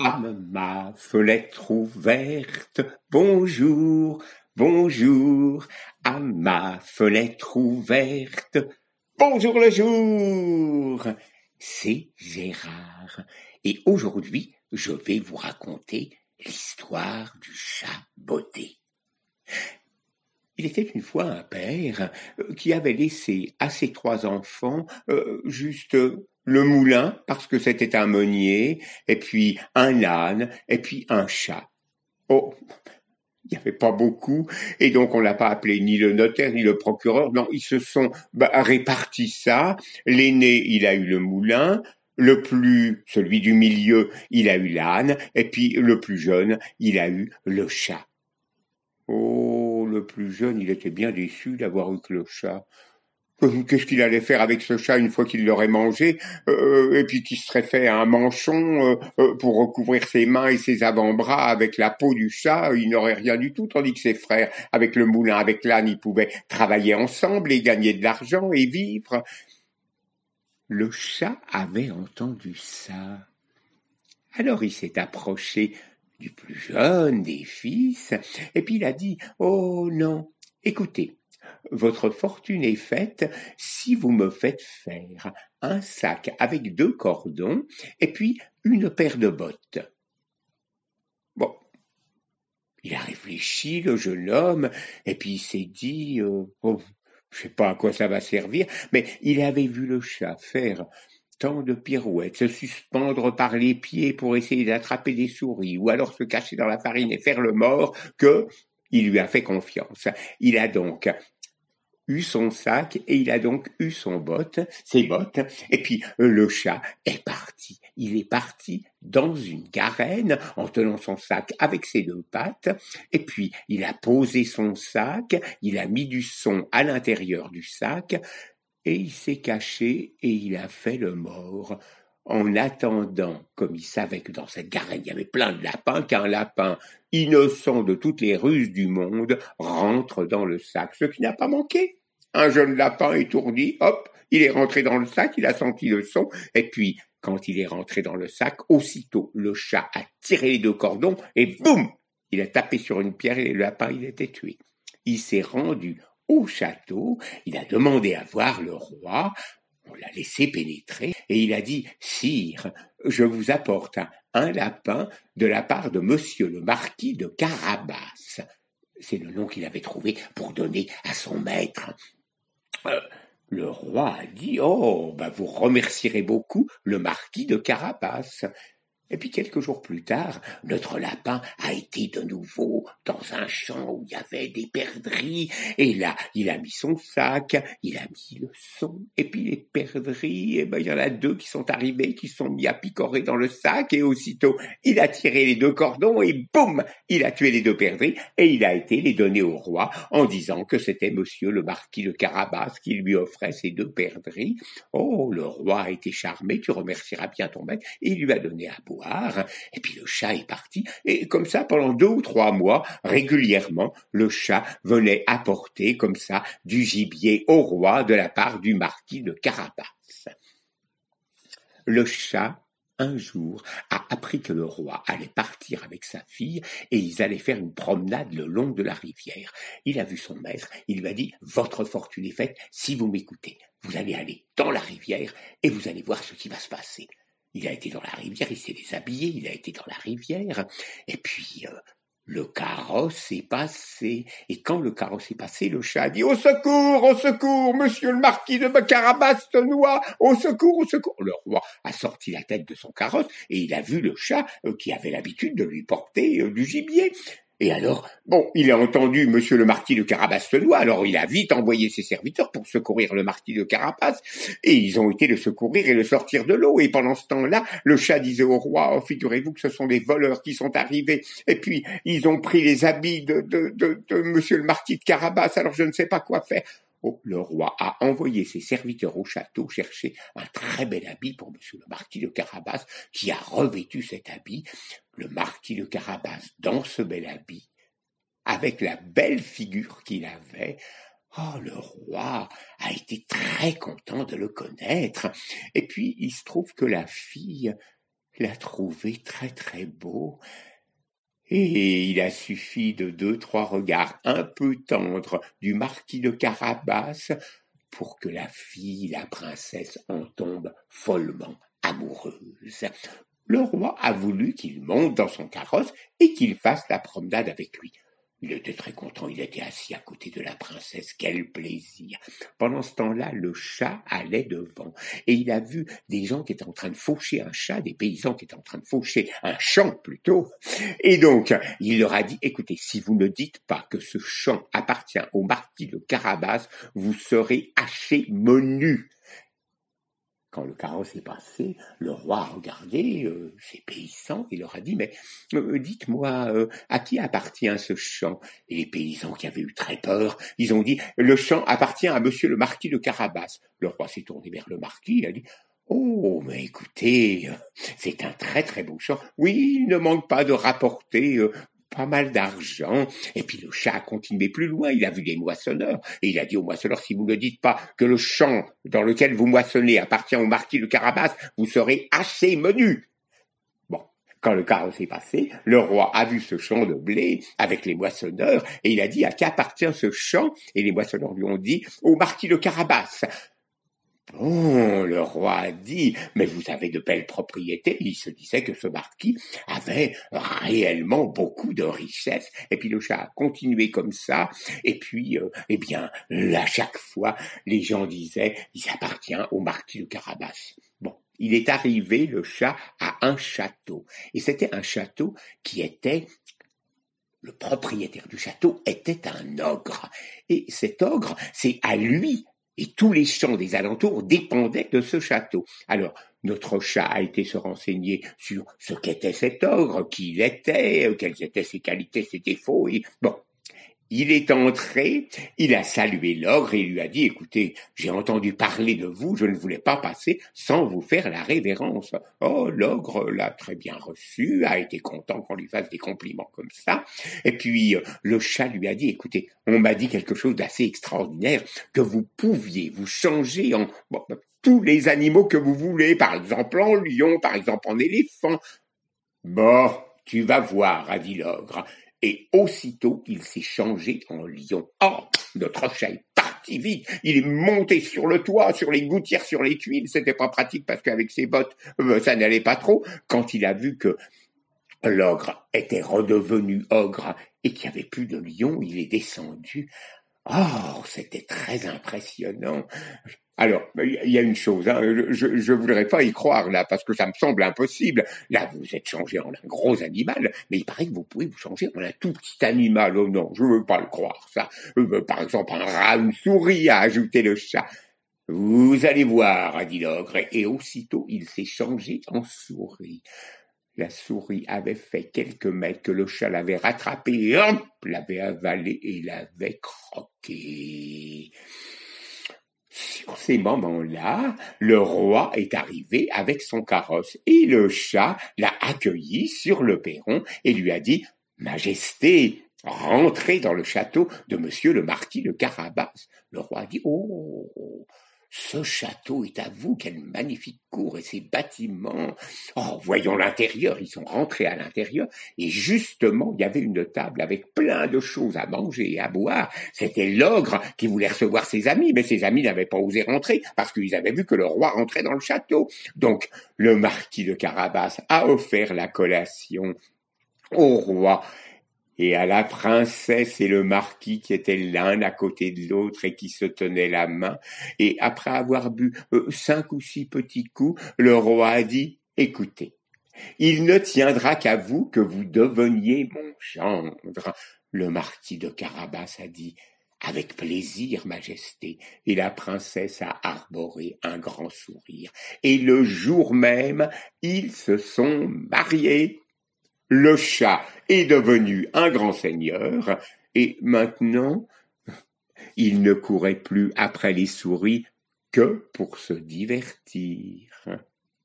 À ma fenêtre ouverte, bonjour, bonjour, à ma fenêtre ouverte, bonjour le jour. C'est Gérard, et aujourd'hui je vais vous raconter l'histoire du chat botté. Était une fois un père euh, qui avait laissé à ses trois enfants euh, juste le moulin, parce que c'était un meunier, et puis un âne, et puis un chat. Oh, il n'y avait pas beaucoup, et donc on l'a pas appelé ni le notaire ni le procureur, non, ils se sont bah, répartis ça. L'aîné, il a eu le moulin, le plus, celui du milieu, il a eu l'âne, et puis le plus jeune, il a eu le chat. Oh, le plus jeune, il était bien déçu d'avoir eu que le chat. Qu'est-ce qu'il allait faire avec ce chat une fois qu'il l'aurait mangé? Euh, Et puis qu'il serait fait un manchon euh, euh, pour recouvrir ses mains et ses avant-bras avec la peau du chat, il n'aurait rien du tout, tandis que ses frères, avec le moulin, avec l'âne, ils pouvaient travailler ensemble et gagner de l'argent et vivre. Le chat avait entendu ça. Alors il s'est approché du plus jeune des fils, et puis il a dit Oh non, écoutez, votre fortune est faite si vous me faites faire un sac avec deux cordons et puis une paire de bottes. Bon. Il a réfléchi, le jeune homme, et puis il s'est dit, euh, oh, je sais pas à quoi ça va servir, mais il avait vu le chat faire tant de pirouettes, se suspendre par les pieds pour essayer d'attraper des souris, ou alors se cacher dans la farine et faire le mort, que il lui a fait confiance. Il a donc eu son sac et il a donc eu son ses bottes, et puis euh, le chat est parti. Il est parti dans une garenne en tenant son sac avec ses deux pattes, et puis il a posé son sac, il a mis du son à l'intérieur du sac, et il s'est caché et il a fait le mort en attendant, comme il savait que dans cette garenne il y avait plein de lapins, qu'un lapin innocent de toutes les ruses du monde rentre dans le sac, ce qui n'a pas manqué. Un jeune lapin étourdi, hop, il est rentré dans le sac, il a senti le son, et puis, quand il est rentré dans le sac, aussitôt, le chat a tiré les deux cordons, et boum! Il a tapé sur une pierre et le lapin, il était tué. Il s'est rendu au château, il a demandé à voir le roi, on l'a laissé pénétrer, et il a dit, Sire, je vous apporte un, lapin de la part de monsieur le marquis de Carabas. C'est le nom qu'il avait trouvé pour donner à son maître. Euh, le roi a dit Oh, ben vous remercierez beaucoup le marquis de Carapace. Et puis quelques jours plus tard, notre lapin a été de nouveau dans un champ où il y avait des perdrix, et là, il a mis son sac, il a mis le son, et puis les perdrix, et ben il y en a deux qui sont arrivés, qui sont mis à picorer dans le sac, et aussitôt, il a tiré les deux cordons, et boum, il a tué les deux perdrix, et il a été les donner au roi, en disant que c'était monsieur le marquis de Carabas qui lui offrait ces deux perdrix. Oh, le roi a été charmé, tu remercieras bien ton maître, et il lui a donné à et puis le chat est parti, et comme ça, pendant deux ou trois mois, régulièrement, le chat venait apporter comme ça du gibier au roi de la part du marquis de Carapace. Le chat un jour, a appris que le roi allait partir avec sa fille et ils allaient faire une promenade le long de la rivière. Il a vu son maître, il lui a dit Votre fortune est faite si vous m'écoutez. Vous allez aller dans la rivière et vous allez voir ce qui va se passer. Il a été dans la rivière, il s'est déshabillé, il a été dans la rivière, et puis euh, le carrosse est passé. Et quand le carrosse est passé, le chat a dit Au secours, au secours, monsieur le marquis de Carabas au secours, au secours. Le roi a sorti la tête de son carrosse et il a vu le chat euh, qui avait l'habitude de lui porter euh, du gibier. Et alors, bon, il a entendu monsieur le marquis de Carabas-Tenois, alors il a vite envoyé ses serviteurs pour secourir le marquis de Carapace, et ils ont été le secourir et le sortir de l'eau. Et pendant ce temps-là, le chat disait au roi, oh, figurez-vous que ce sont des voleurs qui sont arrivés, et puis ils ont pris les habits de, de monsieur le marquis de Carabas, alors je ne sais pas quoi faire. Oh, le roi a envoyé ses serviteurs au château chercher un très bel habit pour monsieur le marquis de Carabas, qui a revêtu cet habit. Le marquis de Carabas, dans ce bel habit, avec la belle figure qu'il avait, Oh, le roi a été très content de le connaître. Et puis, il se trouve que la fille l'a trouvé très très beau, et il a suffi de deux, trois regards un peu tendres du marquis de Carabas pour que la fille, la princesse, en tombe follement amoureuse. Le roi a voulu qu'il monte dans son carrosse et qu'il fasse la promenade avec lui. Il était très content, il était assis à côté de la princesse, quel plaisir. Pendant ce temps-là, le chat allait devant, et il a vu des gens qui étaient en train de faucher un chat, des paysans qui étaient en train de faucher un champ plutôt. Et donc, il leur a dit, écoutez, si vous ne dites pas que ce champ appartient au marquis de Carabas, vous serez haché menu. Quand le carrosse est passé, le roi a regardé euh, ses paysans et leur a dit Mais euh, dites-moi, euh, à qui appartient ce champ Et les paysans qui avaient eu très peur, ils ont dit Le champ appartient à monsieur le marquis de Carabas. Le roi s'est tourné vers le marquis et a dit Oh, mais écoutez, c'est un très très beau champ. Oui, il ne manque pas de rapporter pas mal d'argent. Et puis le chat a continué plus loin, il a vu les moissonneurs, et il a dit aux moissonneurs, si vous ne dites pas que le champ dans lequel vous moissonnez appartient au marquis de Carabas, vous serez assez menu. Bon, quand le carrosse s'est passé, le roi a vu ce champ de blé avec les moissonneurs, et il a dit à qui appartient ce champ, et les moissonneurs lui ont dit au marquis de Carabas. Bon, le roi a dit, mais vous avez de belles propriétés. Il se disait que ce marquis avait réellement beaucoup de richesses. Et puis le chat a continué comme ça. Et puis, euh, eh bien, à chaque fois, les gens disaient, il appartient au marquis de Carabas. Bon, il est arrivé, le chat, à un château. Et c'était un château qui était le propriétaire du château était un ogre. Et cet ogre, c'est à lui et tous les champs des alentours dépendaient de ce château. Alors, notre chat a été se renseigner sur ce qu'était cet ogre, qui il était, quelles étaient ses qualités, ses défauts, bon, il est entré, il a salué l'ogre et lui a dit, écoutez, j'ai entendu parler de vous, je ne voulais pas passer sans vous faire la révérence. Oh, l'ogre l'a très bien reçu, a été content qu'on lui fasse des compliments comme ça. Et puis, euh, le chat lui a dit, écoutez, on m'a dit quelque chose d'assez extraordinaire, que vous pouviez vous changer en tous les animaux que vous voulez, par exemple en lion, par exemple en éléphant. Bon, tu vas voir, a dit l'ogre et aussitôt il s'est changé en lion. Oh, notre chat est parti vite, il est monté sur le toit, sur les gouttières, sur les tuiles, c'était pas pratique parce qu'avec ses bottes, euh, ça n'allait pas trop. Quand il a vu que l'ogre était redevenu ogre et qu'il n'y avait plus de lion, il est descendu. Oh, c'était très impressionnant. Alors, il y a une chose, hein, je ne voudrais pas y croire là, parce que ça me semble impossible. Là, vous êtes changé en un gros animal, mais il paraît que vous pouvez vous changer en un tout petit animal. Oh non, je ne veux pas le croire, ça. Euh, par exemple, un rat, une souris, a ajouté le chat. Vous allez voir, a dit l'ogre, et aussitôt il s'est changé en souris. La souris avait fait quelques mètres que le chat l'avait rattrapé, l'avait avalé et l'avait croqué. Sur ces moments-là, le roi est arrivé avec son carrosse et le chat l'a accueilli sur le perron et lui a dit Majesté, rentrez dans le château de monsieur le marquis de Carabas. Le roi dit Oh, ce château est à vous, quelle magnifique cour et ces bâtiments. Oh, voyons l'intérieur, ils sont rentrés à l'intérieur, et justement, il y avait une table avec plein de choses à manger et à boire. C'était l'ogre qui voulait recevoir ses amis, mais ses amis n'avaient pas osé rentrer, parce qu'ils avaient vu que le roi rentrait dans le château. Donc, le marquis de Carabas a offert la collation au roi, et à la princesse et le marquis qui étaient l'un à côté de l'autre et qui se tenaient la main. Et après avoir bu euh, cinq ou six petits coups, le roi a dit Écoutez, il ne tiendra qu'à vous que vous deveniez mon gendre. Le marquis de Carabas a dit avec plaisir, Majesté. Et la princesse a arboré un grand sourire. Et le jour même, ils se sont mariés le chat est devenu un grand seigneur, et maintenant il ne courait plus après les souris que pour se divertir.